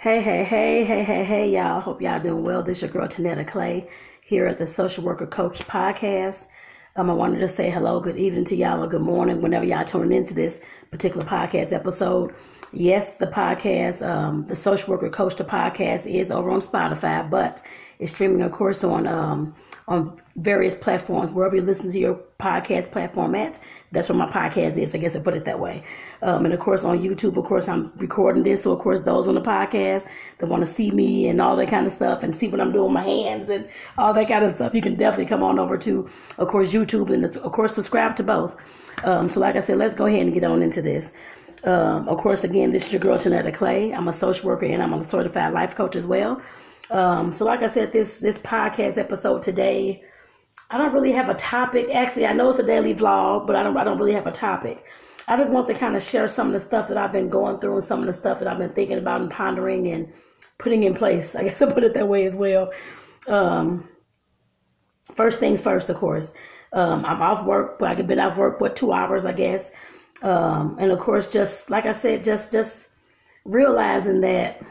Hey, hey, hey, hey, hey, hey, y'all. Hope y'all doing well. This is your girl Tanetta Clay here at the Social Worker Coach Podcast. Um, I wanted to say hello, good evening to y'all, or good morning, whenever y'all tuning into this particular podcast episode. Yes, the podcast, um, the Social Worker Coach the podcast is over on Spotify, but it's streaming, of course, on um, on various platforms, wherever you listen to your podcast platform at. That's where my podcast is. I guess I put it that way. Um, and of course, on YouTube, of course, I'm recording this. So, of course, those on the podcast that want to see me and all that kind of stuff and see what I'm doing with my hands and all that kind of stuff, you can definitely come on over to, of course, YouTube and, of course, subscribe to both. Um, so, like I said, let's go ahead and get on into this. Um, of course, again, this is your girl, Tanetta Clay. I'm a social worker and I'm a certified life coach as well. Um, so, like I said, this this podcast episode today, I don't really have a topic. Actually, I know it's a daily vlog, but I don't I don't really have a topic. I just want to kind of share some of the stuff that I've been going through and some of the stuff that I've been thinking about and pondering and putting in place. I guess I put it that way as well. Um, first things first, of course. Um, I'm off work, but I've been off work what two hours, I guess. Um, and of course, just like I said, just just realizing that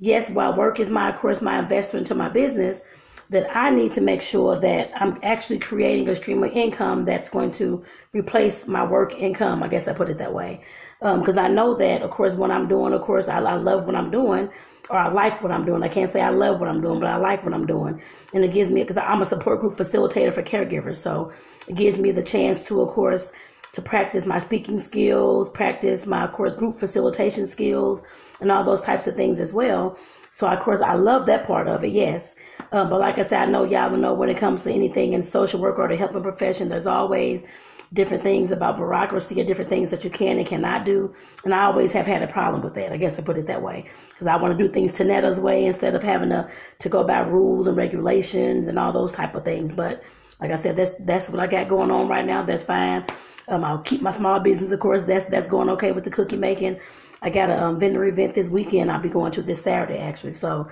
yes, while work is my, of course, my investor into my business, that I need to make sure that I'm actually creating a stream of income that's going to replace my work income. I guess I put it that way. Because um, I know that, of course, what I'm doing, of course, I, I love what I'm doing or I like what I'm doing. I can't say I love what I'm doing, but I like what I'm doing. And it gives me, because I'm a support group facilitator for caregivers. So it gives me the chance to, of course, to practice my speaking skills, practice my, of course, group facilitation skills, and all those types of things as well. So, of course, I love that part of it, yes. Um, but like I said, I know y'all know when it comes to anything in social work or the helping profession, there's always different things about bureaucracy or different things that you can and cannot do. And I always have had a problem with that. I guess I put it that way. Because I want to do things Tanetta's way instead of having to, to go by rules and regulations and all those type of things. But like I said, that's that's what I got going on right now. That's fine. Um, I'll keep my small business, of course. That's that's going okay with the cookie making. I got a um, vendor event this weekend. I'll be going to this Saturday actually. So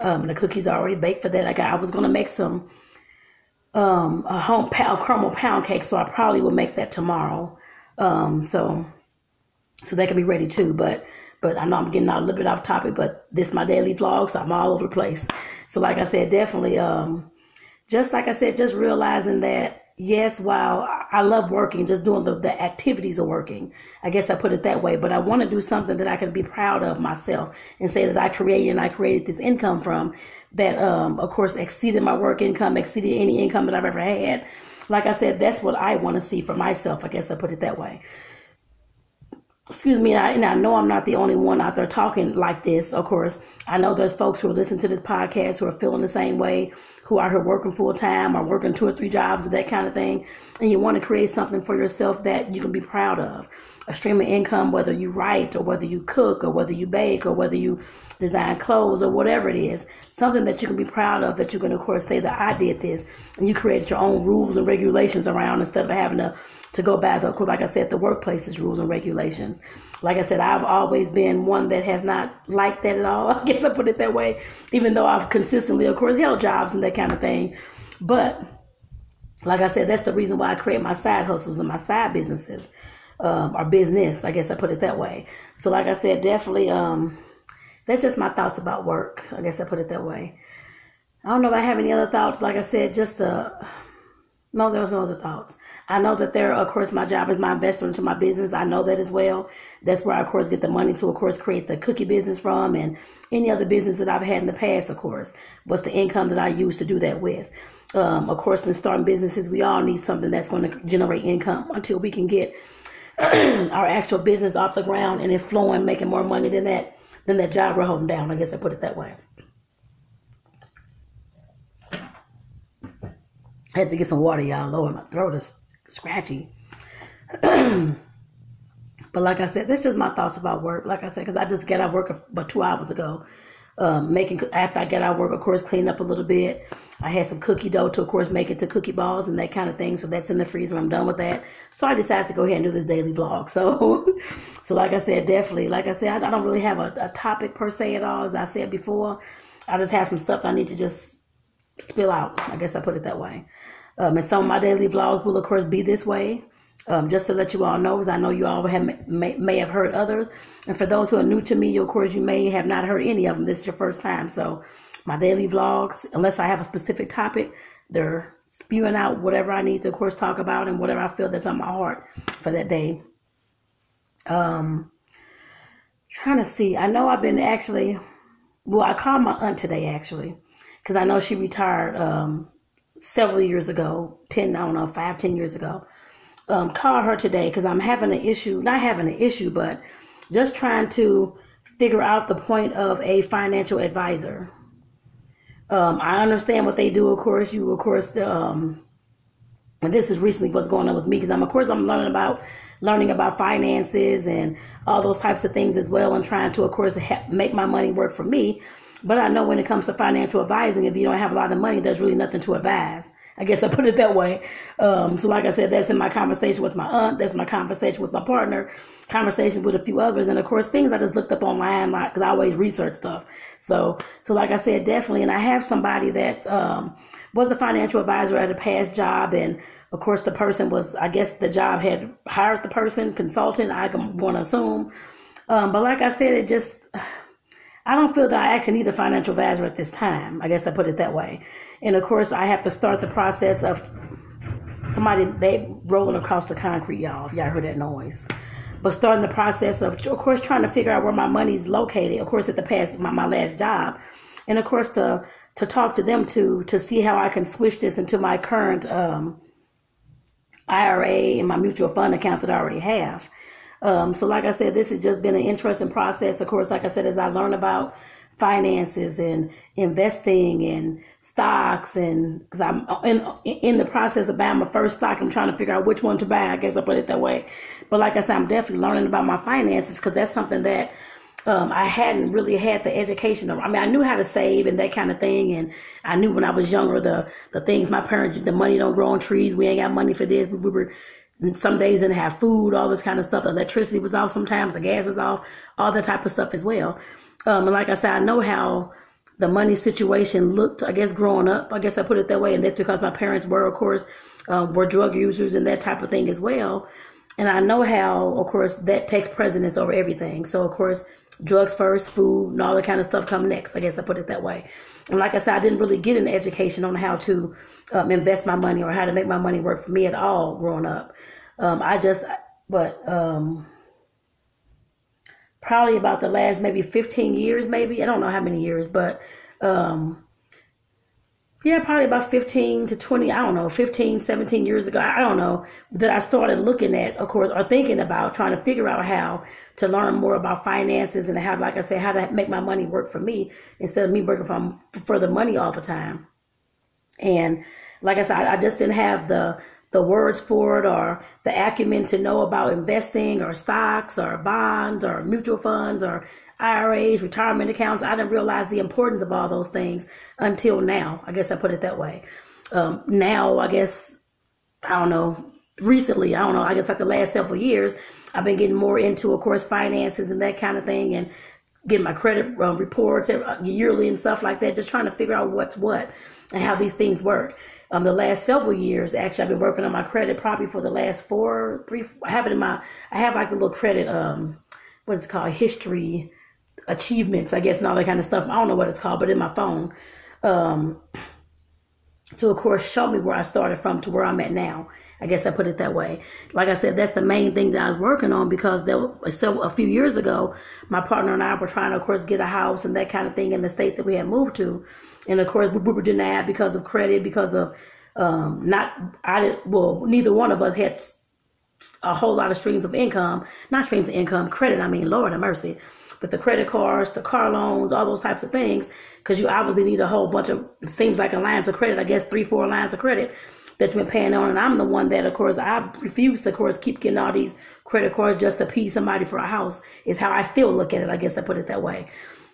um, the cookies are already baked for that. I got. I was gonna make some um, a home pound caramel pound cake, so I probably will make that tomorrow. Um, so so they can be ready too. But but I know I'm getting out a little bit off topic. But this is my daily vlog, so I'm all over the place. So like I said, definitely. Um, just like I said, just realizing that yes, while I love working, just doing the, the activities of working, I guess I put it that way, but I want to do something that I can be proud of myself and say that I created and I created this income from that, um, of course, exceeded my work income, exceeded any income that I've ever had. Like I said, that's what I want to see for myself. I guess I put it that way. Excuse me, and I, and I know I'm not the only one out there talking like this. Of course, I know there's folks who are listening to this podcast who are feeling the same way who are here working full time or working two or three jobs, or that kind of thing, and you want to create something for yourself that you can be proud of. A stream of income, whether you write or whether you cook or whether you bake or whether you design clothes or whatever it is, something that you can be proud of that you can, of course, say that I did this and you created your own rules and regulations around instead of having to, to go by the, like I said, the workplace's rules and regulations. Like I said, I've always been one that has not liked that at all. I guess I put it that way, even though I've consistently, of course, held jobs and that kind of thing. But like I said, that's the reason why I create my side hustles and my side businesses, um, or business. I guess I put it that way. So, like I said, definitely, um, that's just my thoughts about work. I guess I put it that way. I don't know if I have any other thoughts. Like I said, just uh, no, there was no other thoughts. I know that there, of course, my job is my investment into my business. I know that as well. That's where I, of course, get the money to, of course, create the cookie business from and any other business that I've had in the past, of course. What's the income that I use to do that with? Um, of course, in starting businesses, we all need something that's going to generate income until we can get our actual business off the ground and it flowing, making more money than that than that job we're holding down. I guess I put it that way. I had to get some water, y'all. Lord, my throat is scratchy. but like I said, that's just my thoughts about work. Like I said, because I just got out of work about two hours ago. Um, making after I got out of work, of course, clean up a little bit. I had some cookie dough to, of course, make it to cookie balls and that kind of thing. So that's in the freezer. I'm done with that. So I decided to go ahead and do this daily vlog. So, so like I said, definitely, like I said, I, I don't really have a, a topic per se at all. As I said before, I just have some stuff I need to just spill out. I guess I put it that way. Um, and some of my daily vlogs will, of course, be this way. Um, just to let you all know, because I know you all have may, may have heard others. And for those who are new to me, of course, you may have not heard any of them. This is your first time. So my daily vlogs, unless I have a specific topic, they're spewing out whatever I need to, of course, talk about and whatever I feel that's on my heart for that day. Um, trying to see. I know I've been actually, well, I called my aunt today actually, because I know she retired um, several years ago, 10, I don't know, five, ten years ago. Um, call her today because I'm having an issue, not having an issue, but just trying to figure out the point of a financial advisor. Um, I understand what they do, of course. You, of course, um, and this is recently what's going on with me because I'm, of course, I'm learning about learning about finances and all those types of things as well, and trying to, of course, make my money work for me. But I know when it comes to financial advising, if you don't have a lot of money, there's really nothing to advise. I guess I put it that way. Um, so, like I said, that's in my conversation with my aunt. That's my conversation with my partner. Conversation with a few others, and of course, things I just looked up online, like because I always research stuff. So, so like I said, definitely, and I have somebody that um, was a financial advisor at a past job, and of course, the person was, I guess, the job had hired the person, consultant. I can want to assume, um, but like I said, it just. I don't feel that I actually need a financial advisor at this time. I guess I put it that way. And of course, I have to start the process of somebody they rolling across the concrete, y'all. If y'all heard that noise. But starting the process of, of course, trying to figure out where my money's located. Of course, at the past my, my last job, and of course to to talk to them to to see how I can switch this into my current um, IRA and my mutual fund account that I already have. Um, so, like I said, this has just been an interesting process. Of course, like I said, as I learn about finances and investing and stocks and because I'm in in the process of buying my first stock, I'm trying to figure out which one to buy. I guess I put it that way. But like I said, I'm definitely learning about my finances because that's something that um, I hadn't really had the education. Of, I mean, I knew how to save and that kind of thing, and I knew when I was younger the the things my parents, the money don't grow on trees. We ain't got money for this. We, we were some days didn't have food, all this kind of stuff. The electricity was off sometimes, the gas was off, all that type of stuff as well. Um, and like I said, I know how the money situation looked, I guess, growing up. I guess I put it that way. And that's because my parents were, of course, um, were drug users and that type of thing as well. And I know how, of course, that takes precedence over everything. So, of course, drugs first, food, and all that kind of stuff come next. I guess I put it that way. And like I said, I didn't really get an education on how to um, invest my money or how to make my money work for me at all growing up. Um, I just, but um, probably about the last maybe 15 years, maybe I don't know how many years, but um, yeah, probably about 15 to 20, I don't know, 15, 17 years ago, I don't know, that I started looking at, of course, or thinking about trying to figure out how to learn more about finances and how, like I said, how to make my money work for me instead of me working for, for the money all the time. And like I said, I just didn't have the the words for it or the acumen to know about investing or stocks or bonds or mutual funds or IRAs, retirement accounts. I didn't realize the importance of all those things until now. I guess I put it that way. Um, now, I guess, I don't know, recently, I don't know, I guess like the last several years, I've been getting more into, of course, finances and that kind of thing and getting my credit uh, reports yearly and stuff like that, just trying to figure out what's what and how these things work. Um, the last several years, actually, I've been working on my credit probably for the last four, three. I have it in my, I have like a little credit, um, what is it called, history achievements, I guess, and all that kind of stuff. I don't know what it's called, but in my phone, um, to of course show me where I started from to where I'm at now. I guess I put it that way. Like I said, that's the main thing that I was working on because there was so a few years ago, my partner and I were trying to, of course, get a house and that kind of thing in the state that we had moved to and of course we were denied because of credit, because of um, not I did well neither one of us had a whole lot of streams of income, not streams of income, credit. I mean, Lord have mercy, but the credit cards, the car loans, all those types of things, because you obviously need a whole bunch of seems like a lines of credit. I guess three, four lines of credit that you've been paying on, and I'm the one that, of course, I refuse to, of course, keep getting all these credit cards just to pee somebody for a house. Is how I still look at it. I guess I put it that way.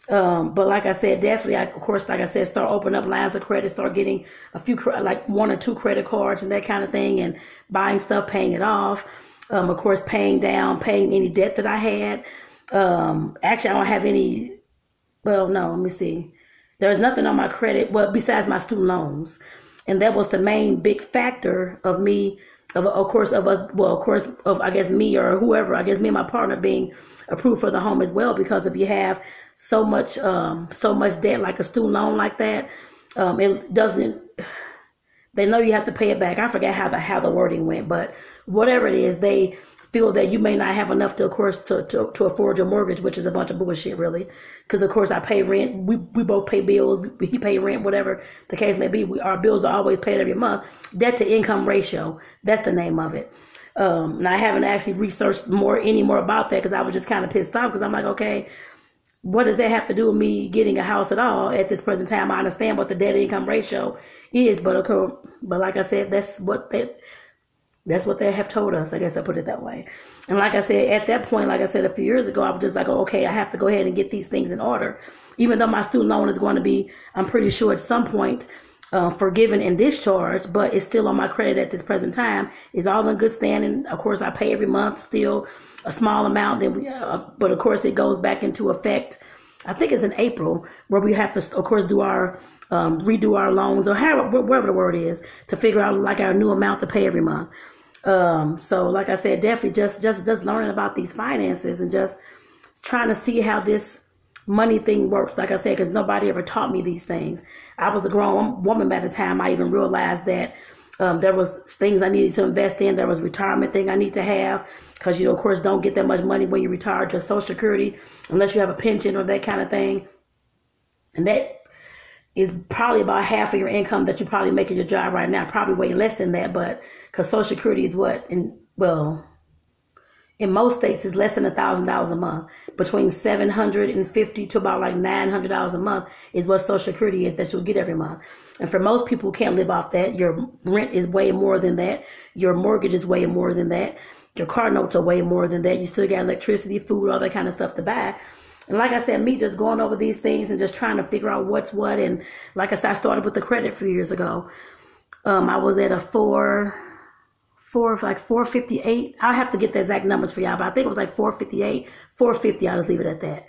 Um, but like I said, definitely, I, of course, like I said, start opening up lines of credit, start getting a few, like one or two credit cards and that kind of thing, and buying stuff, paying it off. Um, of course, paying down, paying any debt that I had. Um, actually, I don't have any. Well, no, let me see. There's nothing on my credit, well, besides my student loans, and that was the main big factor of me of, of course of us well of course of i guess me or whoever i guess me and my partner being approved for the home as well because if you have so much um so much debt like a student loan like that um it doesn't they know you have to pay it back i forget how the how the wording went but whatever it is they feel that you may not have enough to, of course, to, to, to afford your mortgage, which is a bunch of bullshit, really. Because, of course, I pay rent. We, we both pay bills. We, he pay rent, whatever the case may be. We, our bills are always paid every month. Debt to income ratio. That's the name of it. Um, and I haven't actually researched more any more about that because I was just kind of pissed off because I'm like, okay, what does that have to do with me getting a house at all at this present time? I understand what the debt to income ratio is, but okay, but like I said, that's what that that's what they have told us. I guess I put it that way. And like I said, at that point, like I said a few years ago, I was just like, okay, I have to go ahead and get these things in order. Even though my student loan is going to be, I'm pretty sure at some point, uh, forgiven and discharged, but it's still on my credit at this present time. It's all in good standing. Of course, I pay every month still a small amount. Then we, uh, but of course, it goes back into effect. I think it's in April where we have to, of course, do our um, redo our loans or however, whatever the word is to figure out like our new amount to pay every month. Um, so like I said, definitely just just just learning about these finances and just trying to see how this money thing works. Like I said, because nobody ever taught me these things. I was a grown woman by the time I even realized that um, there was things I needed to invest in. There was retirement thing I need to have because you know, of course, don't get that much money when you retire to Social Security unless you have a pension or that kind of thing. And that is probably about half of your income that you're probably make in your job right now. Probably way less than that, but because Social Security is what in well, in most states is less than a thousand dollars a month. Between seven hundred and fifty to about like nine hundred dollars a month is what Social Security is that you'll get every month. And for most people who can't live off that, your rent is way more than that. Your mortgage is way more than that. Your car notes are way more than that. You still got electricity, food, all that kind of stuff to buy. And like I said, me just going over these things and just trying to figure out what's what. And like I said, I started with the credit a few years ago. Um, I was at a four, four, like 458. I'll have to get the exact numbers for y'all, but I think it was like 458, 450. I'll just leave it at that.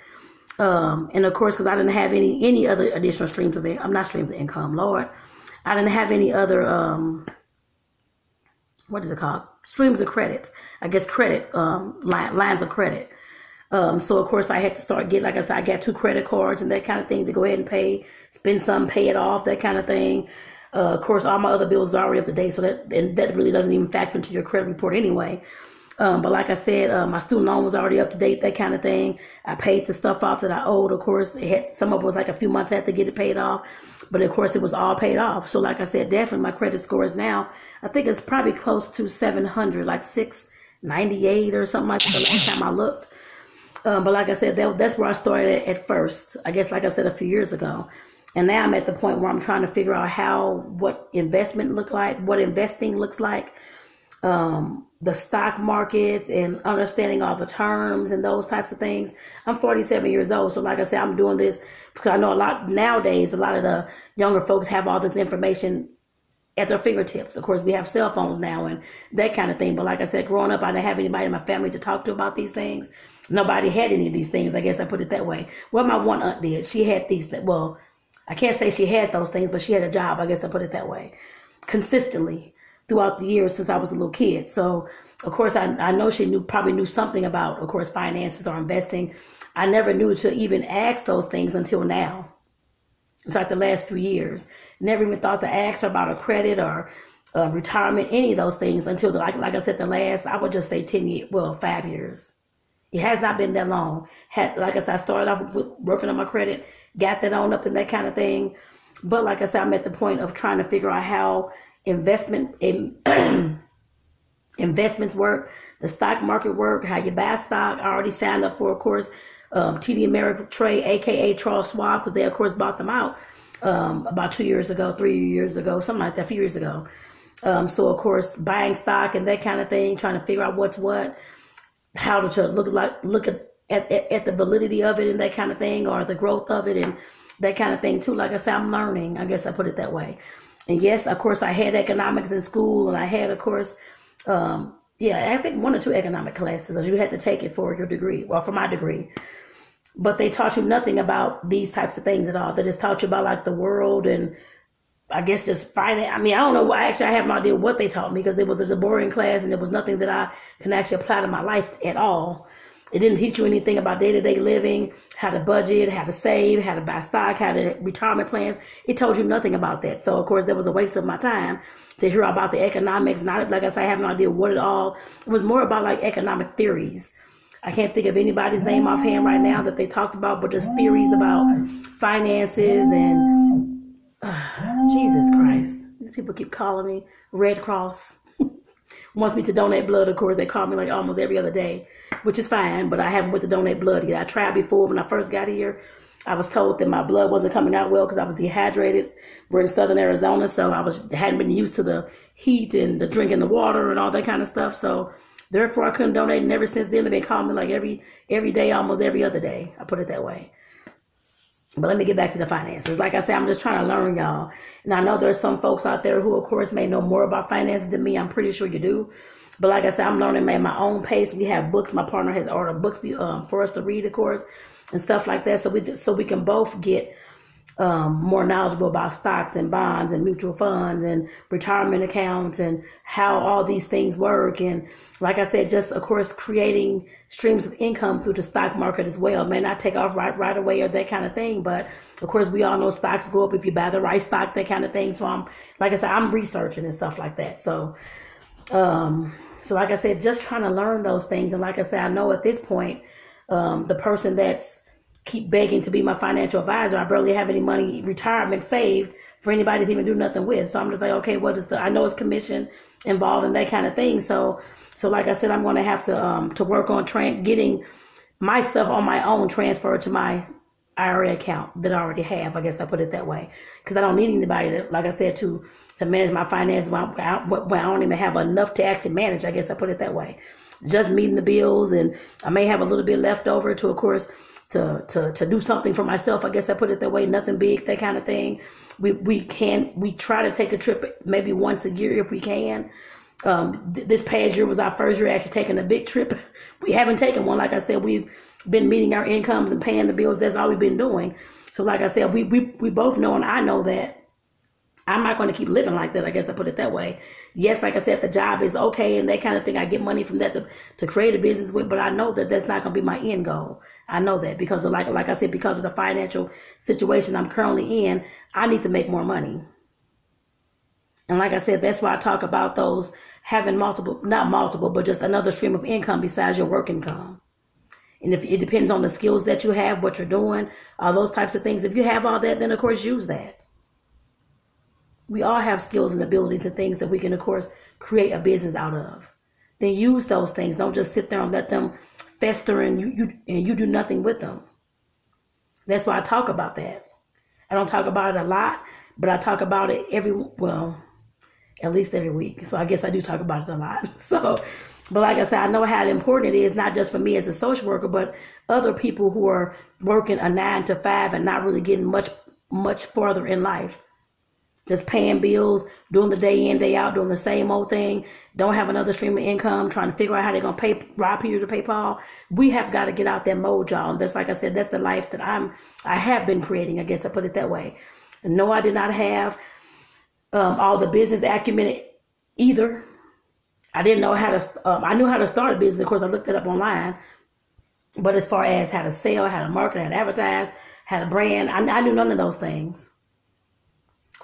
Um, and of course, because I didn't have any any other additional streams of income. I'm not streams of income, Lord. I didn't have any other um, what is it called? Streams of credit. I guess credit um, line, lines of credit. Um, so of course I had to start getting, like I said, I got two credit cards and that kind of thing to go ahead and pay, spend some, pay it off, that kind of thing. Uh, of course, all my other bills are already up to date, so that and that really doesn't even factor into your credit report anyway. Um, but like I said, uh, my student loan was already up to date, that kind of thing. I paid the stuff off that I owed. Of course, it had, some of it was like a few months I had to get it paid off, but of course it was all paid off. So like I said, definitely my credit score is now, I think it's probably close to 700, like 698 or something like that the last time I looked. Um, but like I said, that, that's where I started at first. I guess, like I said, a few years ago. And now I'm at the point where I'm trying to figure out how, what investment look like, what investing looks like, um, the stock market and understanding all the terms and those types of things. I'm 47 years old. So like I said, I'm doing this because I know a lot nowadays, a lot of the younger folks have all this information at their fingertips. Of course, we have cell phones now and that kind of thing. But like I said, growing up, I didn't have anybody in my family to talk to about these things nobody had any of these things. I guess I put it that way. Well, my one aunt did. She had these. Well, I can't say she had those things, but she had a job. I guess I put it that way. Consistently throughout the years since I was a little kid. So, of course, I, I know she knew probably knew something about, of course, finances or investing. I never knew to even ask those things until now. It's like the last few years. Never even thought to ask her about a credit or uh, retirement, any of those things until, the, like, like I said, the last, I would just say 10 years, well, five years. It has not been that long. Had like I said, I started off with working on my credit, got that on up and that kind of thing. But like I said, I'm at the point of trying to figure out how investment in, investments work, the stock market work, how you buy stock. I already signed up for, of course, um, TD Ameritrade, aka Charles Schwab, because they of course bought them out um, about two years ago, three years ago, something like that, a few years ago. Um, so of course, buying stock and that kind of thing, trying to figure out what's what how to look like look at, at, at the validity of it and that kind of thing or the growth of it and that kind of thing too. Like i said i'm learning i guess i put it that way. And yes of course i had economics in school and i had of course um, yeah i think one or two economic classes as you had to take it for your degree well for my degree. But they taught you nothing about these types of things at all. They just taught you about like the world and I guess just finance. I mean, I don't know. Why actually, I have no idea what they taught me because it was a boring class and it was nothing that I can actually apply to my life at all. It didn't teach you anything about day to day living, how to budget, how to save, how to buy stock, how to retirement plans. It told you nothing about that. So, of course, that was a waste of my time to hear about the economics. Not like I said, I have no idea what it all. It was more about like economic theories. I can't think of anybody's name offhand right now that they talked about, but just theories about finances and Jesus ah. Christ. These people keep calling me Red Cross. Wants me to donate blood. Of course, they call me like almost every other day which is fine, but I haven't went to donate blood yet. I tried before when I first got here. I was told that my blood wasn't coming out well because I was dehydrated. We're in southern Arizona, so I was hadn't been used to the heat and the drinking the water and all that kind of stuff. So therefore, I couldn't donate. And ever since then, they've been calling me like every every day, almost every other day. I put it that way. But let me get back to the finances. Like I said, I'm just trying to learn, y'all. And I know there's some folks out there who, of course, may know more about finances than me. I'm pretty sure you do. But like I said, I'm learning at my own pace. We have books. My partner has ordered books um, for us to read, of course, and stuff like that. So we so we can both get um, more knowledgeable about stocks and bonds and mutual funds and retirement accounts and how all these things work. And like I said, just of course creating streams of income through the stock market as well. May not take off right right away or that kind of thing, but of course we all know stocks go up if you buy the right stock, that kind of thing. So I'm like I said, I'm researching and stuff like that. So um so, like I said, just trying to learn those things. And like I said, I know at this point, um, the person that's keep begging to be my financial advisor, I barely have any money retirement saved for anybody to even do nothing with. So I'm just like, okay, what is the? I know it's commission involved in that kind of thing. So, so like I said, I'm going to have to um to work on tra- getting my stuff on my own transferred to my IRA account that I already have. I guess I put it that way because I don't need anybody to, like I said, to to manage my finances when I, when I don't even have enough to actually manage. I guess I put it that way. Just meeting the bills, and I may have a little bit left over to, of course, to to to do something for myself. I guess I put it that way. Nothing big, that kind of thing. We we can we try to take a trip maybe once a year if we can. Um, th- this past year was our first year actually taking a big trip. we haven't taken one. Like I said, we've been meeting our incomes and paying the bills. That's all we've been doing. So, like I said, we we we both know, and I know that I'm not going to keep living like that. I guess I put it that way. Yes, like I said, the job is okay and that kind of thing. I get money from that to, to create a business with, but I know that that's not going to be my end goal. I know that because of like, like I said, because of the financial situation I'm currently in, I need to make more money. And like I said, that's why I talk about those having multiple, not multiple, but just another stream of income besides your work income. And if it depends on the skills that you have, what you're doing, all those types of things. If you have all that, then of course use that we all have skills and abilities and things that we can, of course, create a business out of. Then use those things. Don't just sit there and let them fester and you, you and you do nothing with them. That's why I talk about that. I don't talk about it a lot, but I talk about it every well, at least every week. So I guess I do talk about it a lot. So, but like I said, I know how important it is, not just for me as a social worker, but other people who are working a nine to five and not really getting much much further in life just paying bills, doing the day in, day out, doing the same old thing, don't have another stream of income, trying to figure out how they're gonna pay rob Peter to pay Paul. We have got to get out that mode, y'all. And that's like I said, that's the life that I'm I have been creating, I guess I put it that way. No, I did not have um, all the business acumen either. I didn't know how to um, I knew how to start a business, of course I looked it up online. But as far as how to sell, how to market, how to advertise, how to brand, I, I knew none of those things.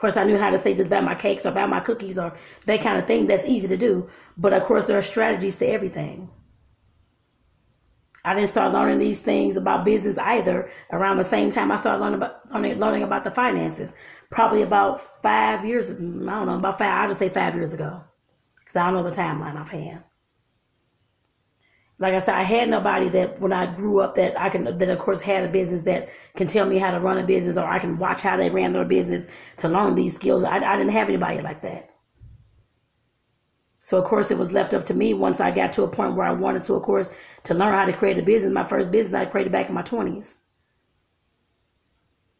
Course, I knew how to say just buy my cakes or buy my cookies or that kind of thing. That's easy to do. But of course, there are strategies to everything. I didn't start learning these things about business either around the same time I started learning about learning, learning about the finances. Probably about five years, I don't know, about five, I'll just say five years ago. Because I don't know the timeline offhand like I said, I had nobody that when I grew up that I can that of course had a business that can tell me how to run a business or I can watch how they ran their business to learn these skills. I, I didn't have anybody like that. So of course it was left up to me once I got to a point where I wanted to, of course, to learn how to create a business. My first business I created back in my twenties.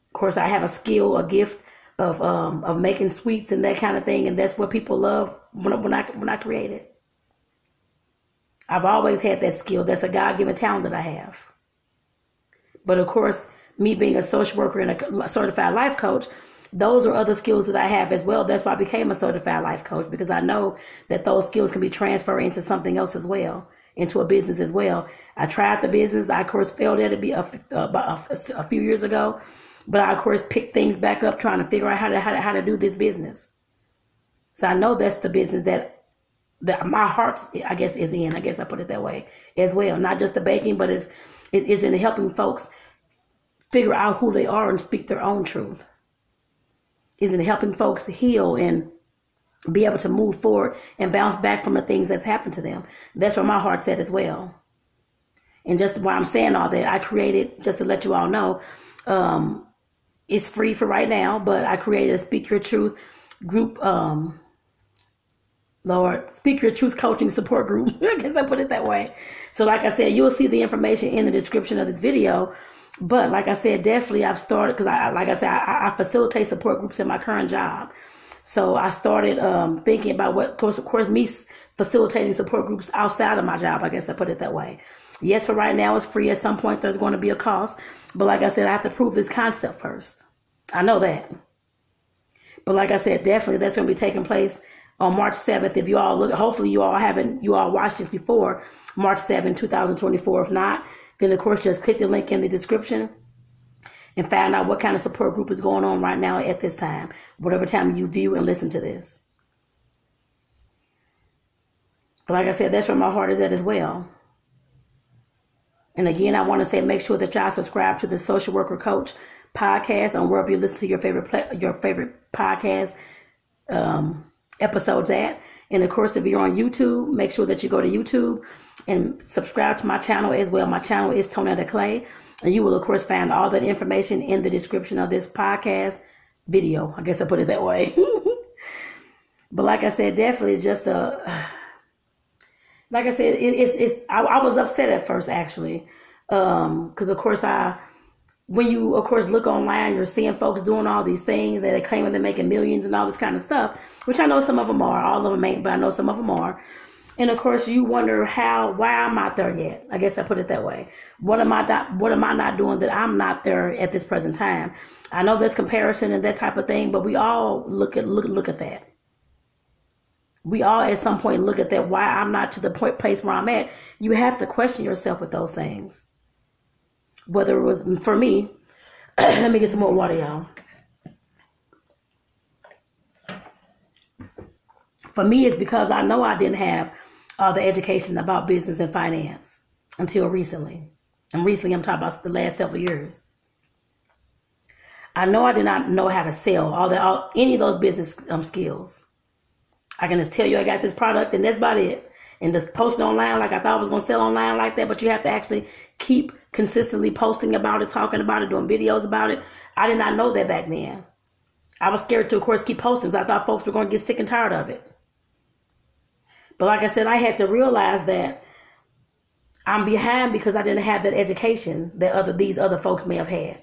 Of course, I have a skill, a gift of um, of making sweets and that kind of thing, and that's what people love when when I when I create it. I've always had that skill. That's a God given talent that I have. But of course, me being a social worker and a certified life coach, those are other skills that I have as well. That's why I became a certified life coach because I know that those skills can be transferred into something else as well, into a business as well. I tried the business. I, of course, failed at it a, few years ago, but I, of course, picked things back up trying to figure out how to, how to, how to do this business. So I know that's the business that that my heart, I guess, is in. I guess I put it that way as well. Not just the baking, but it's it is in helping folks figure out who they are and speak their own truth. Is in helping folks heal and be able to move forward and bounce back from the things that's happened to them. That's where my heart's at as well. And just why I'm saying all that, I created just to let you all know, um, it's free for right now, but I created a Speak Your Truth group um, Lord, Speak Your Truth Coaching Support Group. I guess I put it that way. So, like I said, you'll see the information in the description of this video. But like I said, definitely I've started because I, like I said, I, I, facilitate support groups in my current job. So I started um, thinking about what, of course, of course, me facilitating support groups outside of my job. I guess I put it that way. Yes, for right now it's free. At some point, there's going to be a cost. But like I said, I have to prove this concept first. I know that. But like I said, definitely that's going to be taking place on March 7th. If you all look, hopefully you all haven't, you all watched this before, March 7, 2024. If not, then of course just click the link in the description and find out what kind of support group is going on right now at this time, whatever time you view and listen to this. But like I said, that's where my heart is at as well. And again, I want to say make sure that y'all subscribe to the Social Worker Coach podcast on wherever you listen to your favorite play, your favorite podcast. Um, episodes at. And of course, if you're on YouTube, make sure that you go to YouTube and subscribe to my channel as well. My channel is Tanetta Clay. And you will, of course, find all that information in the description of this podcast video. I guess I put it that way. but like I said, definitely just a. Like I said, it, it's it's. I, I, was upset at first actually, because um, of course I when you, of course, look online, you're seeing folks doing all these things that they claiming they're making millions and all this kind of stuff, which I know some of them are. All of them ain't, but I know some of them are. And of course, you wonder how, why I'm not there yet. I guess I put it that way. What am I not, what am I not doing that I'm not there at this present time? I know there's comparison and that type of thing, but we all look at look look at that. We all at some point look at that. Why I'm not to the point place where I'm at. You have to question yourself with those things whether it was for me. let me get some more water, y'all. For me, it's because I know I didn't have uh, the education about business and finance until recently. And recently, I'm talking about the last several years. I know I did not know how to sell all the all, any of those business um, skills. I can just tell you I got this product, and that's about it and just post online like I thought I was going to sell online like that. But you have to actually keep consistently posting about it, talking about it, doing videos about it. I did not know that back then. I was scared to, of course, keep posting. I thought folks were going to get sick and tired of it. But like I said, I had to realize that I'm behind because I didn't have that education that other these other folks may have had.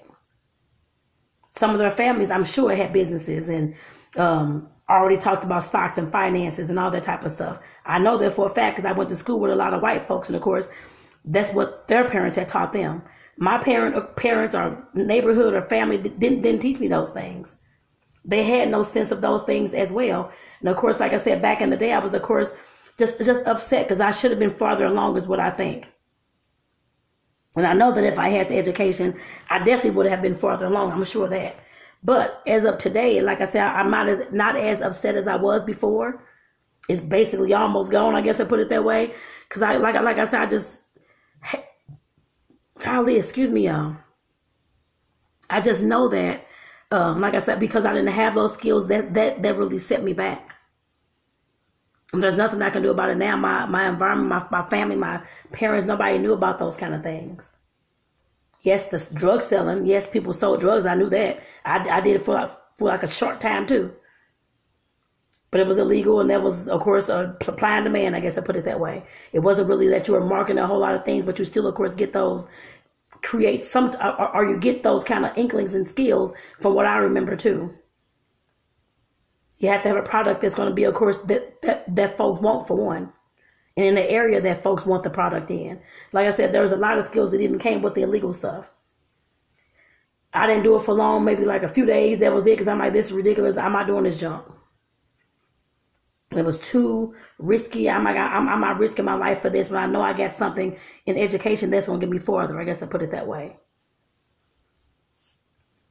Some of their families, I'm sure, had businesses and um, already talked about stocks and finances and all that type of stuff. I know that for a fact because I went to school with a lot of white folks, and of course, that's what their parents had taught them. My parent, or uh, parents, or neighborhood or family didn't didn't teach me those things. They had no sense of those things as well. And of course, like I said back in the day, I was of course just just upset because I should have been farther along, is what I think. And I know that if I had the education, I definitely would have been farther along. I'm sure of that. But as of today, like I said, I'm not as not as upset as I was before. It's basically almost gone. I guess I put it that way. Cause I like like I said, I just golly, excuse me, y'all. I just know that, um, like I said, because I didn't have those skills, that that that really set me back. There's nothing I can do about it now. My my environment, my my family, my parents, nobody knew about those kind of things. Yes, the drug selling. Yes, people sold drugs. I knew that. I, I did it for for like a short time too. But it was illegal, and that was, of course, a supply and demand. I guess I put it that way. It wasn't really that you were marketing a whole lot of things, but you still, of course, get those, create some, uh, or, or you get those kind of inklings and skills from what I remember too. You have to have a product that's going to be, of course, that that that folks want for one and in the area that folks want the product in. Like I said, there was a lot of skills that even came with the illegal stuff. I didn't do it for long, maybe like a few days. That was it because I'm like, this is ridiculous. I'm not doing this junk. It was too risky. I'm like, I'm, I'm not risking my life for this, but I know I got something in education that's going to get me farther. I guess I put it that way.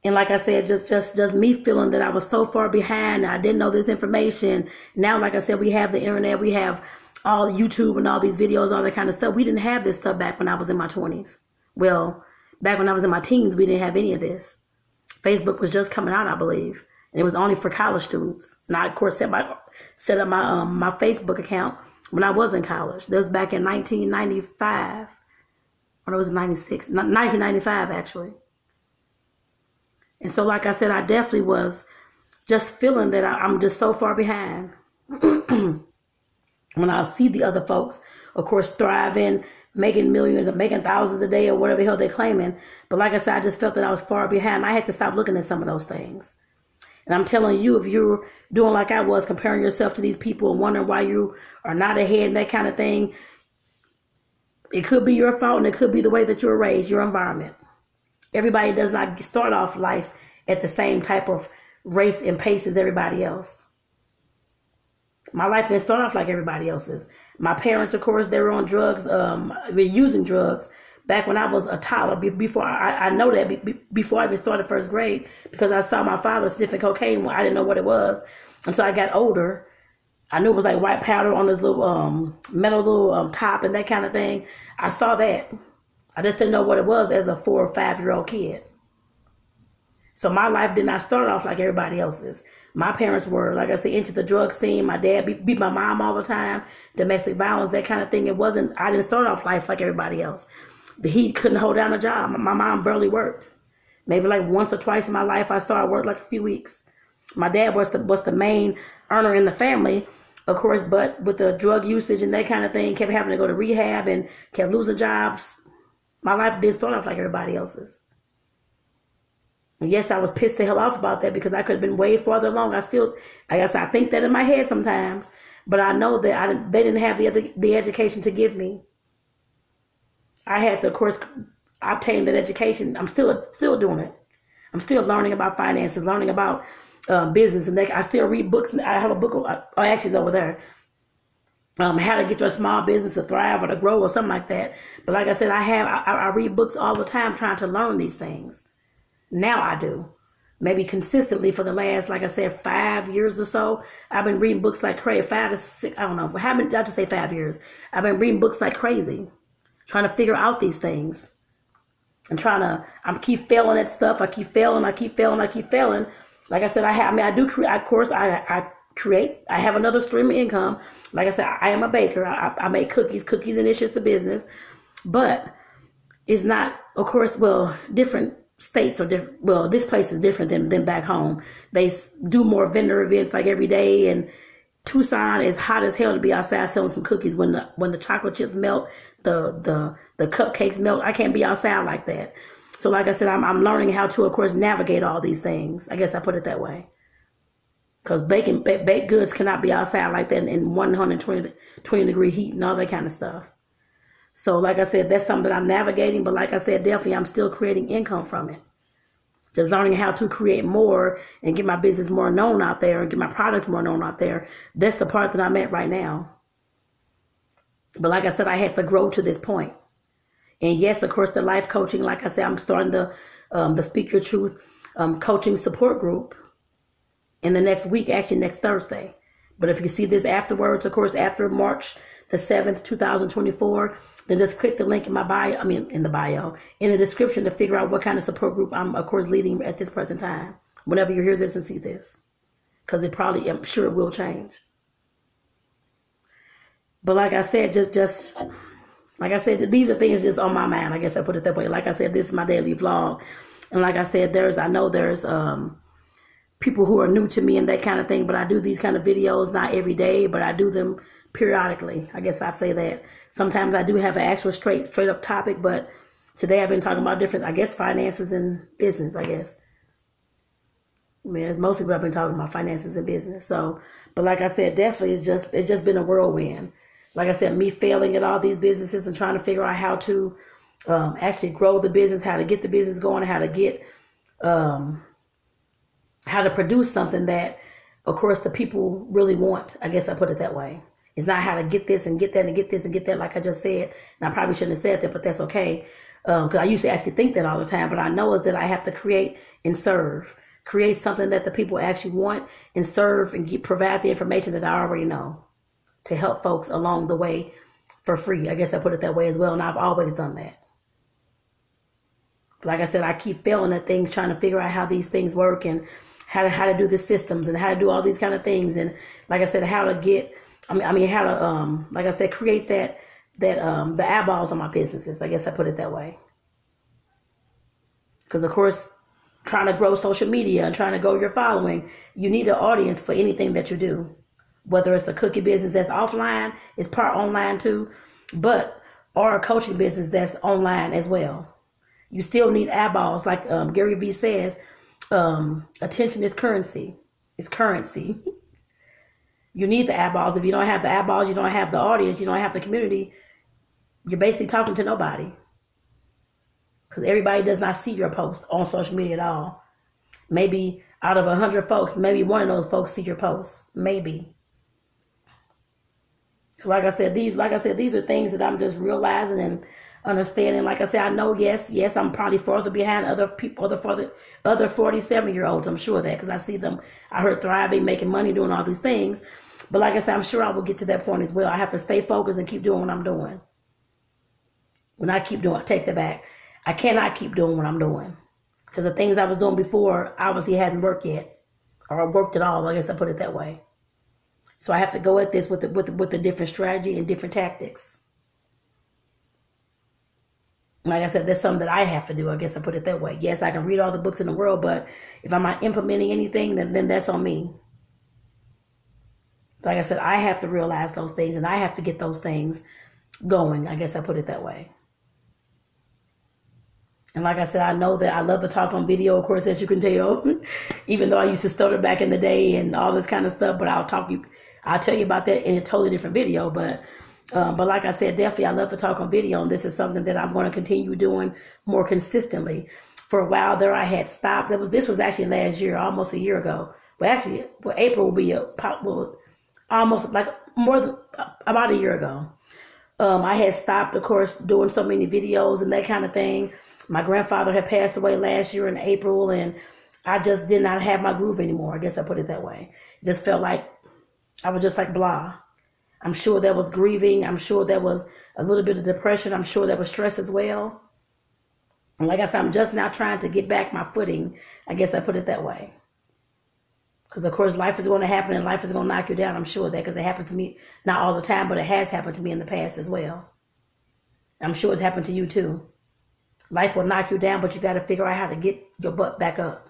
And like I said, just just just me feeling that I was so far behind. I didn't know this information. Now, like I said, we have the internet. We have all YouTube and all these videos, all that kind of stuff. We didn't have this stuff back when I was in my 20s. Well, back when I was in my teens, we didn't have any of this. Facebook was just coming out, I believe, and it was only for college students. And I, of course, set my set up my um, my Facebook account when I was in college. That was back in 1995, or it was 96, 1995 actually. And so, like I said, I definitely was just feeling that I, am just so far behind. when I see the other folks, of course, thriving, making millions or making thousands a day or whatever the hell they're claiming. But like I said, I just felt that I was far behind. I had to stop looking at some of those things. And I'm telling you, if you're doing like I was, comparing yourself to these people and wondering why you are not ahead and that kind of thing, it could be your fault and it could be the way that you were raised, your environment. Everybody does not start off life at the same type of race and pace as everybody else. My life didn't start off like everybody else's. My parents, of course, they were on drugs, um, were using drugs back when I was a toddler. Before I, I know that before I even started first grade, because I saw my father sniffing cocaine when I didn't know what it was. Until I got older, I knew it was like white powder on this little um, metal little um, top and that kind of thing. I saw that. I just didn't know what it was as a four or five year old kid. So my life did not start off like everybody else's. My parents were, like I said, into the drug scene. My dad beat, beat my mom all the time, domestic violence, that kind of thing. It wasn't, I didn't start off life like everybody else. He couldn't hold down a job. My mom barely worked. Maybe like once or twice in my life, I saw her work like a few weeks. My dad was the, was the main earner in the family, of course, but with the drug usage and that kind of thing, kept having to go to rehab and kept losing jobs my life did start off like everybody else's. And yes, I was pissed the hell off about that because I could have been way farther along. I still, I guess I think that in my head sometimes, but I know that I, they didn't have the other, the education to give me. I had to, of course, obtain that education. I'm still still doing it. I'm still learning about finances, learning about uh, business, and they, I still read books. I have a book, oh, actually, it's over there um, how to get your small business to thrive or to grow or something like that. But like I said, I have I, I read books all the time trying to learn these things. Now I do. Maybe consistently for the last, like I said, five years or so. I've been reading books like crazy. Five to six, I don't know. How many? I just say five years. I've been reading books like crazy, trying to figure out these things. And trying to, I keep failing at stuff. I keep failing. I keep failing. I keep failing. Like I said, I have. I mean, I do create. Of course, I I create. I have another stream of income. Like I said, I am a baker. I, I make cookies. Cookies and it's just a business, but it's not. Of course, well, different states are different. Well, this place is different than than back home. They do more vendor events like every day, and Tucson is hot as hell to be outside selling some cookies when the when the chocolate chips melt, the the the cupcakes melt. I can't be outside like that. So, like I said, I'm I'm learning how to, of course, navigate all these things. I guess I put it that way because baking baked goods cannot be outside like that in 120 20 degree heat and all that kind of stuff. So, like I said, that's something that I'm navigating. But like I said, definitely I'm still creating income from it. Just learning how to create more and get my business more known out there and get my products more known out there. That's the part that I'm at right now. But like I said, I had to grow to this point. And yes, of course, the life coaching. Like I said, I'm starting the um, the Speak Your Truth um, coaching support group in the next week, actually next Thursday. But if you see this afterwards, of course, after March the 7th, 2024, then just click the link in my bio, I mean, in the bio, in the description to figure out what kind of support group I'm, of course, leading at this present time, whenever you hear this and see this. Because it probably, I'm sure it will change. But like I said, just, just, like I said, these are things just on my mind. I guess I put it that way. Like I said, this is my daily vlog. And like I said, there's, I know there's, um, people who are new to me and that kind of thing. But I do these kind of videos not every day, but I do them periodically. I guess I'd say that. Sometimes I do have an actual straight straight up topic, but today I've been talking about different, I guess, finances and business. I guess. I mean, mostly what I've been talking about finances and business. So, but like I said, definitely it's just it's just been a whirlwind. Like I said, me failing at all these businesses and trying to figure out how to um, actually grow the business, how to get the business going, how to get um, how to produce something that, of course, the people really want. I guess I put it that way. It's not how to get this and get that and get this and get that, like I just said. And I probably shouldn't have said that, but that's okay. Because um, I used to actually think that all the time. But I know is that I have to create and serve. Create something that the people actually want and serve and get, provide the information that I already know to help folks along the way for free. I guess I put it that way as well. And I've always done that. Like I said, I keep failing at things, trying to figure out how these things work and how to, how to do the systems and how to do all these kind of things. And like I said, how to get, I mean, I mean, how to, um, like I said, create that, that, um, the eyeballs on my businesses. I guess I put it that way. Because of course, trying to grow social media and trying to grow your following, you need an audience for anything that you do. Whether it's a cookie business that's offline, it's part online too, but or a coaching business that's online as well. You still need eyeballs, like um, Gary Vee says. Um, attention is currency. It's currency. you need the eyeballs. If you don't have the eyeballs, you don't have the audience, you don't have the community. You're basically talking to nobody because everybody does not see your post on social media at all. Maybe out of a hundred folks, maybe one of those folks see your post. Maybe. So, like I said, these, like I said, these are things that I'm just realizing and understanding. Like I said, I know, yes, yes, I'm probably further behind other people, other further, other 47 year olds. I'm sure that because I see them. I heard thriving, making money, doing all these things. But like I said, I'm sure I will get to that point as well. I have to stay focused and keep doing what I'm doing. When I keep doing, I take that back. I cannot keep doing what I'm doing because the things I was doing before obviously hadn't worked yet, or worked at all. I guess I put it that way. So I have to go at this with the, with the, with a different strategy and different tactics like I said, that's something that I have to do. I guess I put it that way. Yes, I can read all the books in the world, but if I'm not implementing anything, then, then that's on me. Like I said, I have to realize those things and I have to get those things going. I guess I put it that way. And like I said, I know that I love to talk on video, of course, as you can tell, even though I used to stutter back in the day and all this kind of stuff, but I'll talk you, I'll tell you about that in a totally different video. But um, but like I said, definitely I love to talk on video, and this is something that I'm going to continue doing more consistently. For a while there, I had stopped. That was this was actually last year, almost a year ago. Well, actually, well, April will be a well, almost like more than about a year ago. Um, I had stopped, of course, doing so many videos and that kind of thing. My grandfather had passed away last year in April, and I just did not have my groove anymore. I guess I put it that way. It just felt like I was just like blah. I'm sure there was grieving. I'm sure there was a little bit of depression. I'm sure there was stress as well. And like I said, I'm just now trying to get back my footing. I guess I put it that way. Because, of course, life is going to happen and life is going to knock you down. I'm sure that because it happens to me, not all the time, but it has happened to me in the past as well. I'm sure it's happened to you too. Life will knock you down, but you got to figure out how to get your butt back up.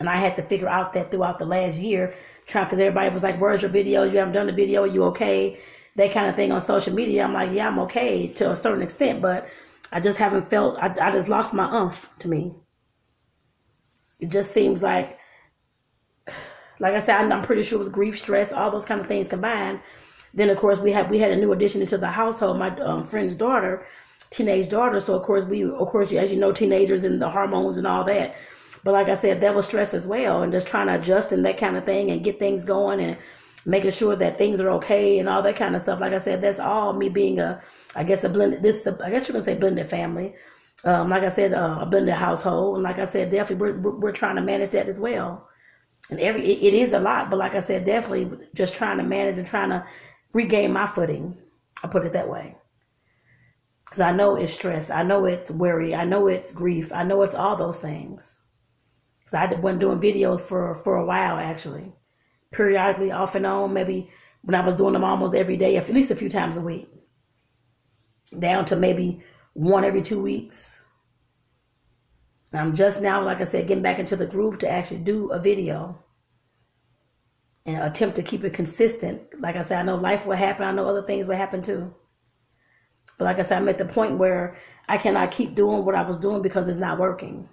And I had to figure out that throughout the last year trying because everybody was like, "Where's your videos? You haven't done the video. Are you okay?" That kind of thing on social media. I'm like, "Yeah, I'm okay to a certain extent, but I just haven't felt. I, I just lost my umph to me. It just seems like, like I said, I'm pretty sure it was grief, stress, all those kind of things combined. Then of course we had we had a new addition into the household. My um, friend's daughter, teenage daughter. So of course we, of course, as you know, teenagers and the hormones and all that. But like I said, that was stress as well, and just trying to adjust and that kind of thing, and get things going, and making sure that things are okay and all that kind of stuff. Like I said, that's all me being a, I guess a blended. This, I guess you can say blended family. Um, like I said, uh, a blended household, and like I said, definitely we're we're trying to manage that as well. And every it, it is a lot, but like I said, definitely just trying to manage and trying to regain my footing. I put it that way. Because I know it's stress. I know it's worry. I know it's grief. I know it's all those things. So I wasn't doing videos for for a while actually, periodically off and on. Maybe when I was doing them almost every day, at least a few times a week, down to maybe one every two weeks. I'm just now, like I said, getting back into the groove to actually do a video and attempt to keep it consistent. Like I said, I know life will happen. I know other things will happen too. But like I said, I'm at the point where I cannot keep doing what I was doing because it's not working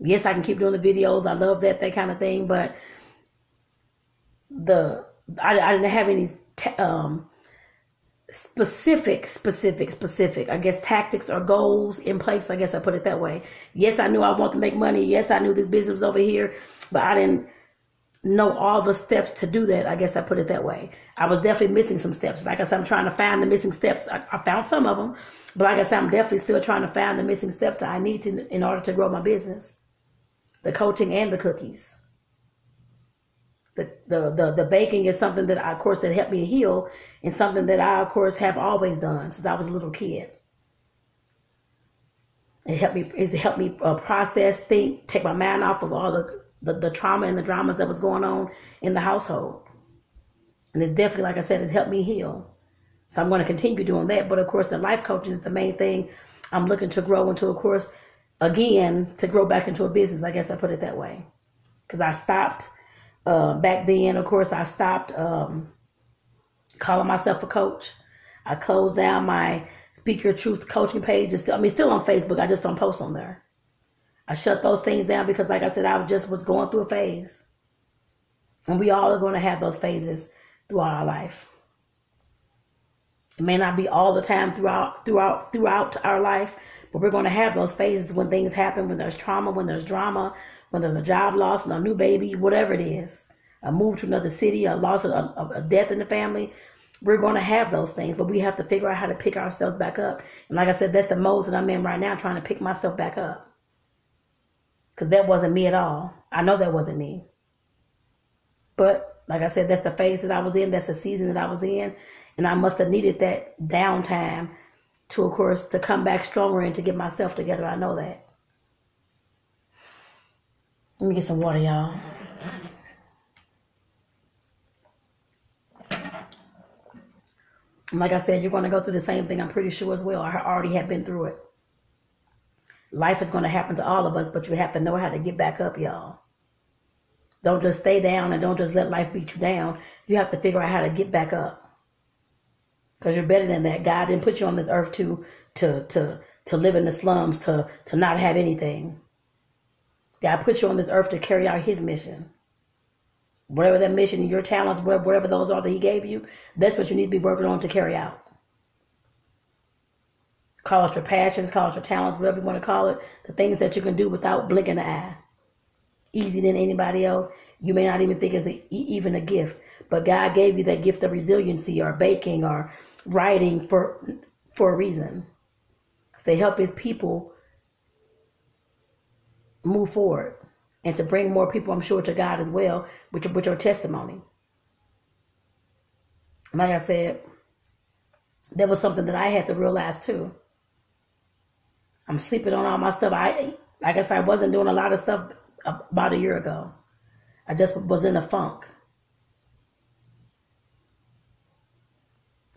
yes, I can keep doing the videos. I love that, that kind of thing. But the I, I didn't have any, te- um, specific, specific, specific, I guess tactics or goals in place. I guess I put it that way. Yes, I knew I want to make money. Yes, I knew this business over here, but I didn't know all the steps to do that. I guess I put it that way. I was definitely missing some steps. Like I said, I'm trying to find the missing steps. I, I found some of them, but like I said, I'm definitely still trying to find the missing steps that I need to in order to grow my business, the coaching and the cookies. The, the, the, the baking is something that I, of course that helped me heal and something that I of course have always done since I was a little kid. It helped me. It helped me uh, process, think, take my mind off of all the the, the trauma and the dramas that was going on in the household. And it's definitely, like I said, it's helped me heal. So I'm going to continue doing that. But of course, the life coaching is the main thing I'm looking to grow into, of course, again, to grow back into a business. I guess I put it that way. Because I stopped uh, back then, of course, I stopped um, calling myself a coach. I closed down my Speak Your Truth coaching page. It's still, I mean, still on Facebook. I just don't post on there. I shut those things down because, like I said, I just was going through a phase. And we all are going to have those phases throughout our life. It may not be all the time throughout throughout throughout our life, but we're going to have those phases when things happen, when there's trauma, when there's drama, when there's a job loss, when a new baby, whatever it is, a move to another city, a loss of a, a death in the family. We're going to have those things, but we have to figure out how to pick ourselves back up. And like I said, that's the mode that I'm in right now, trying to pick myself back up because that wasn't me at all. I know that wasn't me. But like I said, that's the phase that I was in. That's the season that I was in, and I must have needed that downtime to, of course, to come back stronger and to get myself together. I know that. Let me get some water, y'all. Like I said, you're going to go through the same thing. I'm pretty sure as well. I already have been through it. Life is going to happen to all of us, but you have to know how to get back up, y'all. Don't just stay down and don't just let life beat you down. You have to figure out how to get back up. Because you're better than that. God didn't put you on this earth to to to to live in the slums, to to not have anything. God put you on this earth to carry out his mission. Whatever that mission, your talents, whatever those are that he gave you, that's what you need to be working on to carry out call it your passions, call it your talents, whatever you want to call it, the things that you can do without blinking an eye. Easy than anybody else. You may not even think it's a, even a gift, but God gave you that gift of resiliency or baking or writing for for a reason. To help His people move forward and to bring more people, I'm sure, to God as well with your, with your testimony. Like I said, that was something that I had to realize too. I'm sleeping on all my stuff. I like I said, I wasn't doing a lot of stuff about a year ago. I just was in a funk.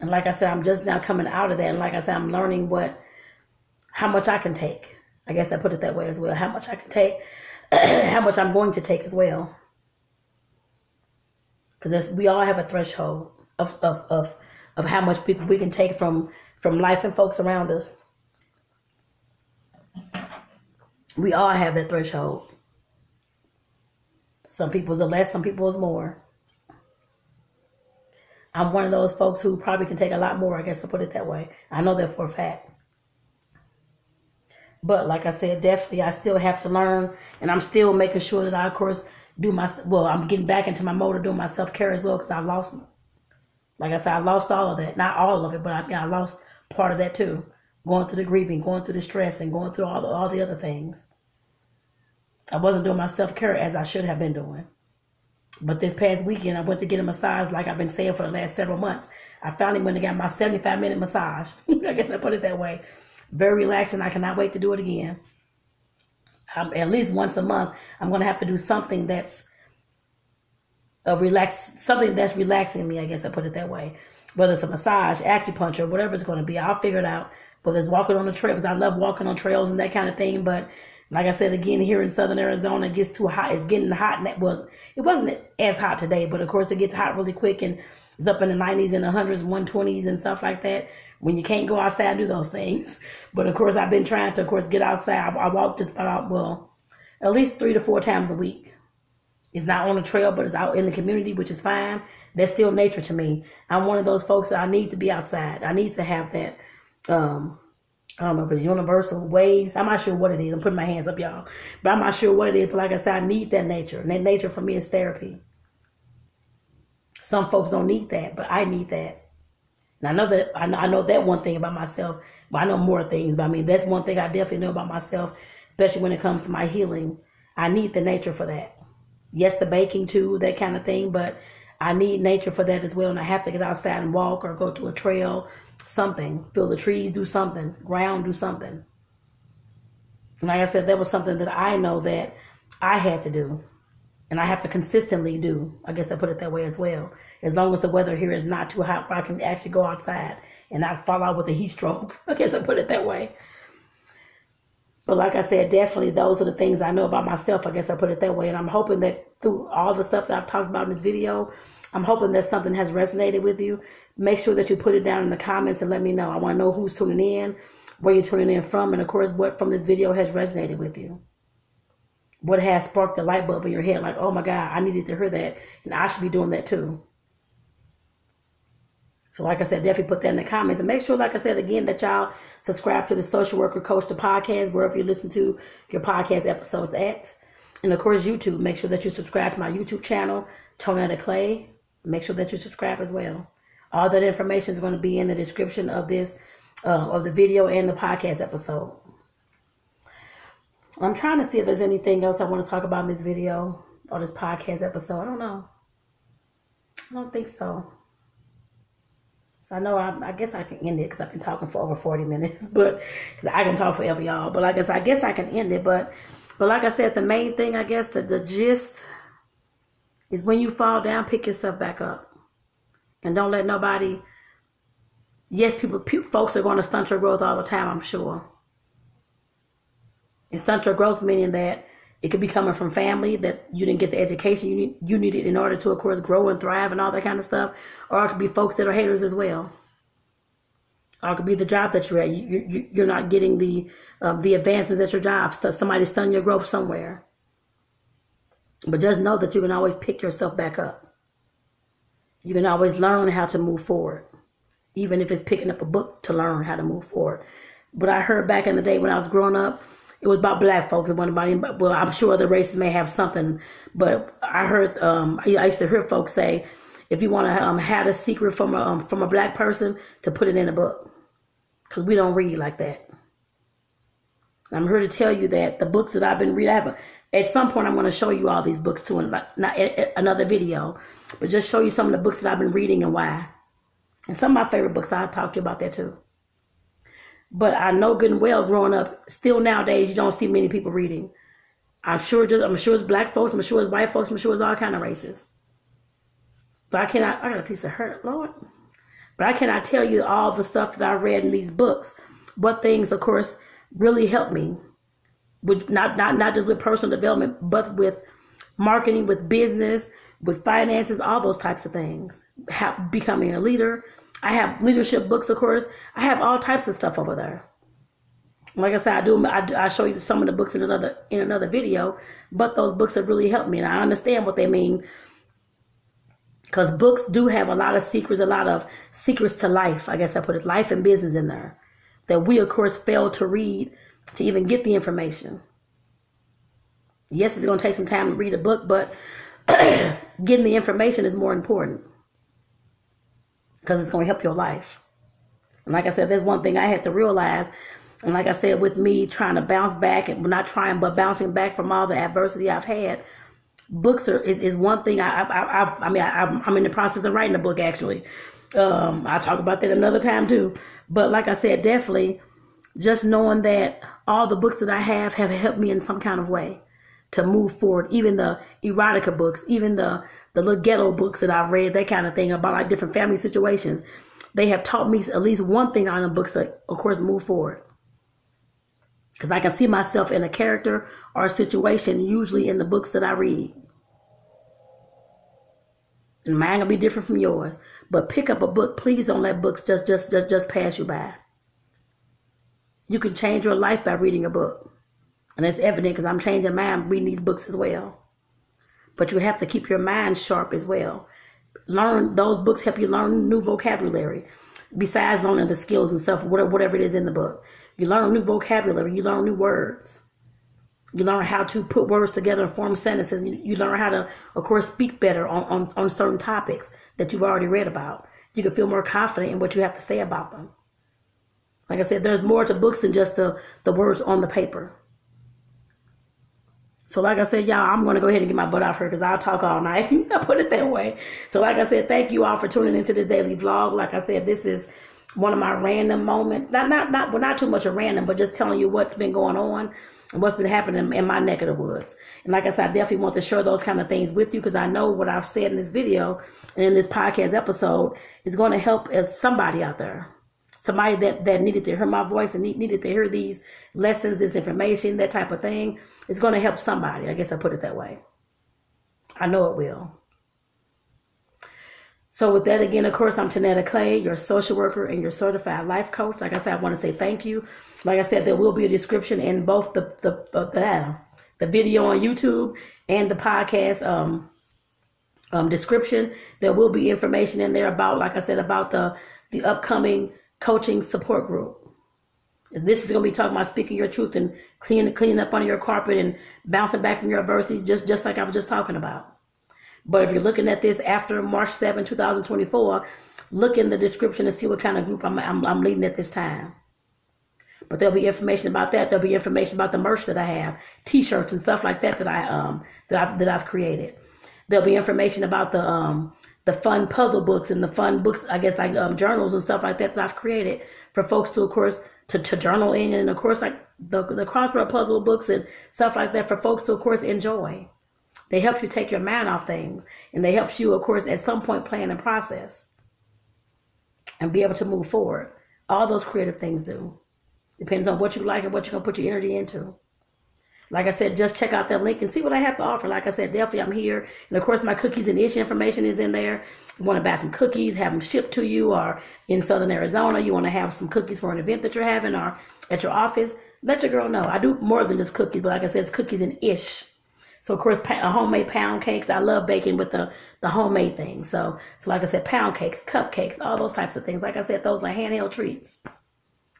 And like I said, I'm just now coming out of that. And like I said, I'm learning what, how much I can take. I guess I put it that way as well. How much I can take, how much I'm going to take as well. Because we all have a threshold of, of, of, of how much people we can take from, from life and folks around us. we all have that threshold. Some people's are less, some people's more. I'm one of those folks who probably can take a lot more, I guess I'll put it that way. I know that for a fact. But like I said, definitely I still have to learn and I'm still making sure that I of course do my well, I'm getting back into my mode of doing my self care as well because I lost like I said, I lost all of that. Not all of it, but I I lost part of that too going through the grieving, going through the stress, and going through all the, all the other things. I wasn't doing my self care as I should have been doing. But this past weekend, I went to get a massage, like I've been saying for the last several months. I finally went and got my 75 minute massage. I guess I put it that way. Very relaxing. I cannot wait to do it again. Um, at least once a month, I'm going to have to do something that's a relax, something that's relaxing me. I guess I put it that way. Whether it's a massage, acupuncture, whatever it's going to be, I'll figure it out whether it's walking on the trails. I love walking on trails and that kind of thing. But like I said again, here in Southern Arizona, it gets too hot. It's getting hot, and that was it wasn't as hot today, but of course it gets hot really quick and it's up in the 90s and the 100s, 120s and stuff like that. When you can't go outside, and do those things. But of course, I've been trying to, of course, get outside. I, I walk just about well, at least three to four times a week. It's not on the trail, but it's out in the community, which is fine. That's still nature to me. I'm one of those folks that I need to be outside. I need to have that. Um, I don't know if it's universal waves. I'm not sure what it is. I'm putting my hands up, y'all. But I'm not sure what it is. But like I said, I need that nature. And that nature for me is therapy. Some folks don't need that, but I need that. And I know that I know, I know that one thing about myself. But I know more things. But I mean, that's one thing I definitely know about myself, especially when it comes to my healing. I need the nature for that. Yes, the baking too, that kind of thing. But I need nature for that as well. And I have to get outside and walk or go to a trail, something. Feel the trees, do something. Ground, do something. And like I said, that was something that I know that I had to do. And I have to consistently do. I guess I put it that way as well. As long as the weather here is not too hot where I can actually go outside and not fall out with a heat stroke. I guess I put it that way. But like I said, definitely those are the things I know about myself. I guess I put it that way. And I'm hoping that through all the stuff that I've talked about in this video, I'm hoping that something has resonated with you. Make sure that you put it down in the comments and let me know. I want to know who's tuning in, where you're tuning in from, and of course, what from this video has resonated with you. What has sparked the light bulb in your head, like, oh my God, I needed to hear that, and I should be doing that too. So, like I said, definitely put that in the comments. And make sure, like I said again, that y'all subscribe to the Social Worker Coach, the podcast, wherever you listen to your podcast episodes at. And of course, YouTube. Make sure that you subscribe to my YouTube channel, Tanetta Clay. Make sure that you subscribe as well. All that information is going to be in the description of this, uh, of the video and the podcast episode. I'm trying to see if there's anything else I want to talk about in this video or this podcast episode. I don't know. I don't think so. So I know I, I guess I can end it because I've been talking for over 40 minutes, but I can talk forever, y'all. But I said, I guess I can end it. But but like I said, the main thing, I guess, the, the gist is when you fall down, pick yourself back up. And don't let nobody, yes, people, folks are going to stunt your growth all the time, I'm sure. And stunt your growth meaning that it could be coming from family that you didn't get the education you need, you needed in order to, of course, grow and thrive and all that kind of stuff. Or it could be folks that are haters as well. Or it could be the job that you're at. You, you, you're not getting the um, the advancements at your job. Somebody stun your growth somewhere. But just know that you can always pick yourself back up. You can always learn how to move forward, even if it's picking up a book to learn how to move forward. But I heard back in the day when I was growing up, it was about black folks. It wasn't about well, I'm sure other races may have something, but I heard um, I used to hear folks say, if you want to um, have a secret from a um, from a black person, to put it in a book, because we don't read like that. I'm here to tell you that the books that I've been reading, I have at some point I'm going to show you all these books too, in not, not another video, but just show you some of the books that I've been reading and why. And some of my favorite books, I'll talk to you about that too. But I know good and well growing up, still nowadays you don't see many people reading. I'm sure just I'm sure it's black folks, I'm sure it's white folks, I'm sure it's all kind of races. But I cannot I got a piece of hurt, Lord. But I cannot tell you all the stuff that I read in these books. What things, of course, really helped me. With not not not just with personal development, but with marketing, with business, with finances, all those types of things. Have, becoming a leader, I have leadership books, of course. I have all types of stuff over there. Like I said, I do. I, I show you some of the books in another in another video, but those books have really helped me, and I understand what they mean. Because books do have a lot of secrets, a lot of secrets to life. I guess I put it life and business in there that we, of course, fail to read to even get the information. Yes, it's going to take some time to read a book, but getting the information is more important because it's going to help your life. And like I said, there's one thing I had to realize. And like I said, with me trying to bounce back and not trying, but bouncing back from all the adversity I've had, books are is, is one thing. I I I, I mean, I, I'm in the process of writing a book actually. Um, I'll talk about that another time too. But like I said, definitely just knowing that all the books that I have have helped me in some kind of way to move forward. Even the erotica books, even the the little ghetto books that I've read, that kind of thing about like different family situations. They have taught me at least one thing on the books to, of course, move forward. Because I can see myself in a character or a situation, usually in the books that I read. And mine will be different from yours. But pick up a book. Please don't let books just just just, just pass you by. You can change your life by reading a book. And it's evident because I'm changing mine reading these books as well. but you have to keep your mind sharp as well. Learn those books help you learn new vocabulary. Besides learning the skills and stuff, whatever it is in the book, you learn new vocabulary. You learn new words. You learn how to put words together and form sentences. You, you learn how to, of course, speak better on, on, on certain topics that you've already read about. You can feel more confident in what you have to say about them. Like I said, there's more to books than just the, the words on the paper. So, like I said, y'all, I'm going to go ahead and get my butt off here because I'll talk all night. I put it that way. So, like I said, thank you all for tuning into the daily vlog. Like I said, this is one of my random moments. Not, not, not, well, not too much a random, but just telling you what's been going on and what's been happening in my neck of the woods. And like I said, I definitely want to share those kind of things with you because I know what I've said in this video and in this podcast episode is going to help as somebody out there somebody that, that needed to hear my voice and needed to hear these lessons, this information, that type of thing, it's going to help somebody. I guess I put it that way. I know it will. So with that, again, of course, I'm Tanetta Clay, your social worker and your certified life coach. Like I said, I want to say thank you. Like I said, there will be a description in both the the uh, the, the video on YouTube and the podcast um, um, description. There will be information in there about, like I said, about the the upcoming coaching support group. And This is going to be talking about speaking your truth and cleaning cleaning up under your carpet and bouncing back from your adversity, just just like I was just talking about. But if you're looking at this after March 7, 2024, look in the description and see what kind of group I'm, I'm, I'm leading at this time. But there'll be information about that. There'll be information about the merch that I have, T-shirts and stuff like that that I um that I've that I've created. There'll be information about the um the fun puzzle books and the fun books, I guess like um, journals and stuff like that that I've created for folks to, of course, to, to journal in, and of course like the the crossword puzzle books and stuff like that for folks to, of course, enjoy. They help you take your mind off things, and they help you, of course, at some point plan and process and be able to move forward. All those creative things do. Depends on what you like and what you're gonna put your energy into. Like I said, just check out that link and see what I have to offer. Like I said, definitely I'm here. And of course, my cookies and ish information is in there. You want to buy some cookies, have them shipped to you, or in Southern Arizona, you want to have some cookies for an event that you're having, or at your office. Let your girl know. I do more than just cookies, but like I said, it's cookies and ish. So of course, homemade pound cakes. I love baking with the the homemade things. So so like I said, pound cakes, cupcakes, all those types of things. Like I said, those are handheld treats.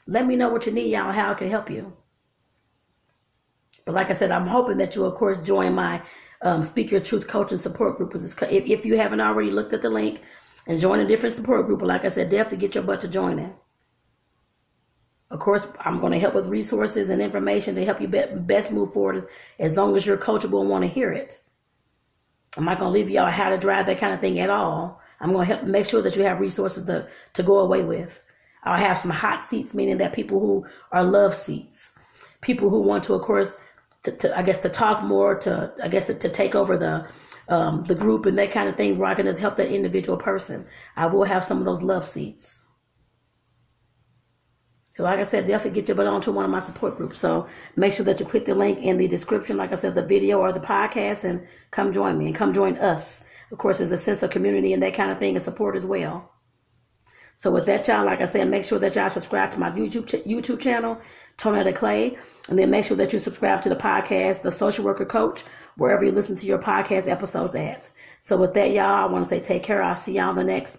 Let me know what you need, y'all, how I can help you. But like I said, I'm hoping that you, of course, join my um, Speak Your Truth coaching support group. If, if you haven't already looked at the link and join a different support group, but like I said, definitely get your butt to join it. Of course, I'm going to help with resources and information to help you best move forward as, as long as you're coachable and want to hear it. I'm not going to leave y'all how to drive that kind of thing at all. I'm going to help make sure that you have resources to, to go away with. I'll have some hot seats, meaning that people who are love seats, people who want to, of course, to, to, I guess to talk more, to I guess to, to take over the um, the group and that kind of thing, where I can just help that individual person. I will have some of those love seats. So, like I said, definitely get your butt onto one of my support groups. So, make sure that you click the link in the description, like I said, the video or the podcast, and come join me and come join us. Of course, there's a sense of community and that kind of thing and support as well. So with that, y'all, like I said, make sure that y'all subscribe to my YouTube ch- YouTube channel, Tanetta Clay, and then make sure that you subscribe to the podcast, The Social Worker Coach, wherever you listen to your podcast episodes at. So with that, y'all, I want to say take care. I'll see y'all in the next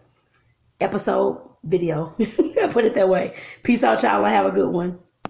episode video. Put it that way. Peace out, y'all. I have a good one.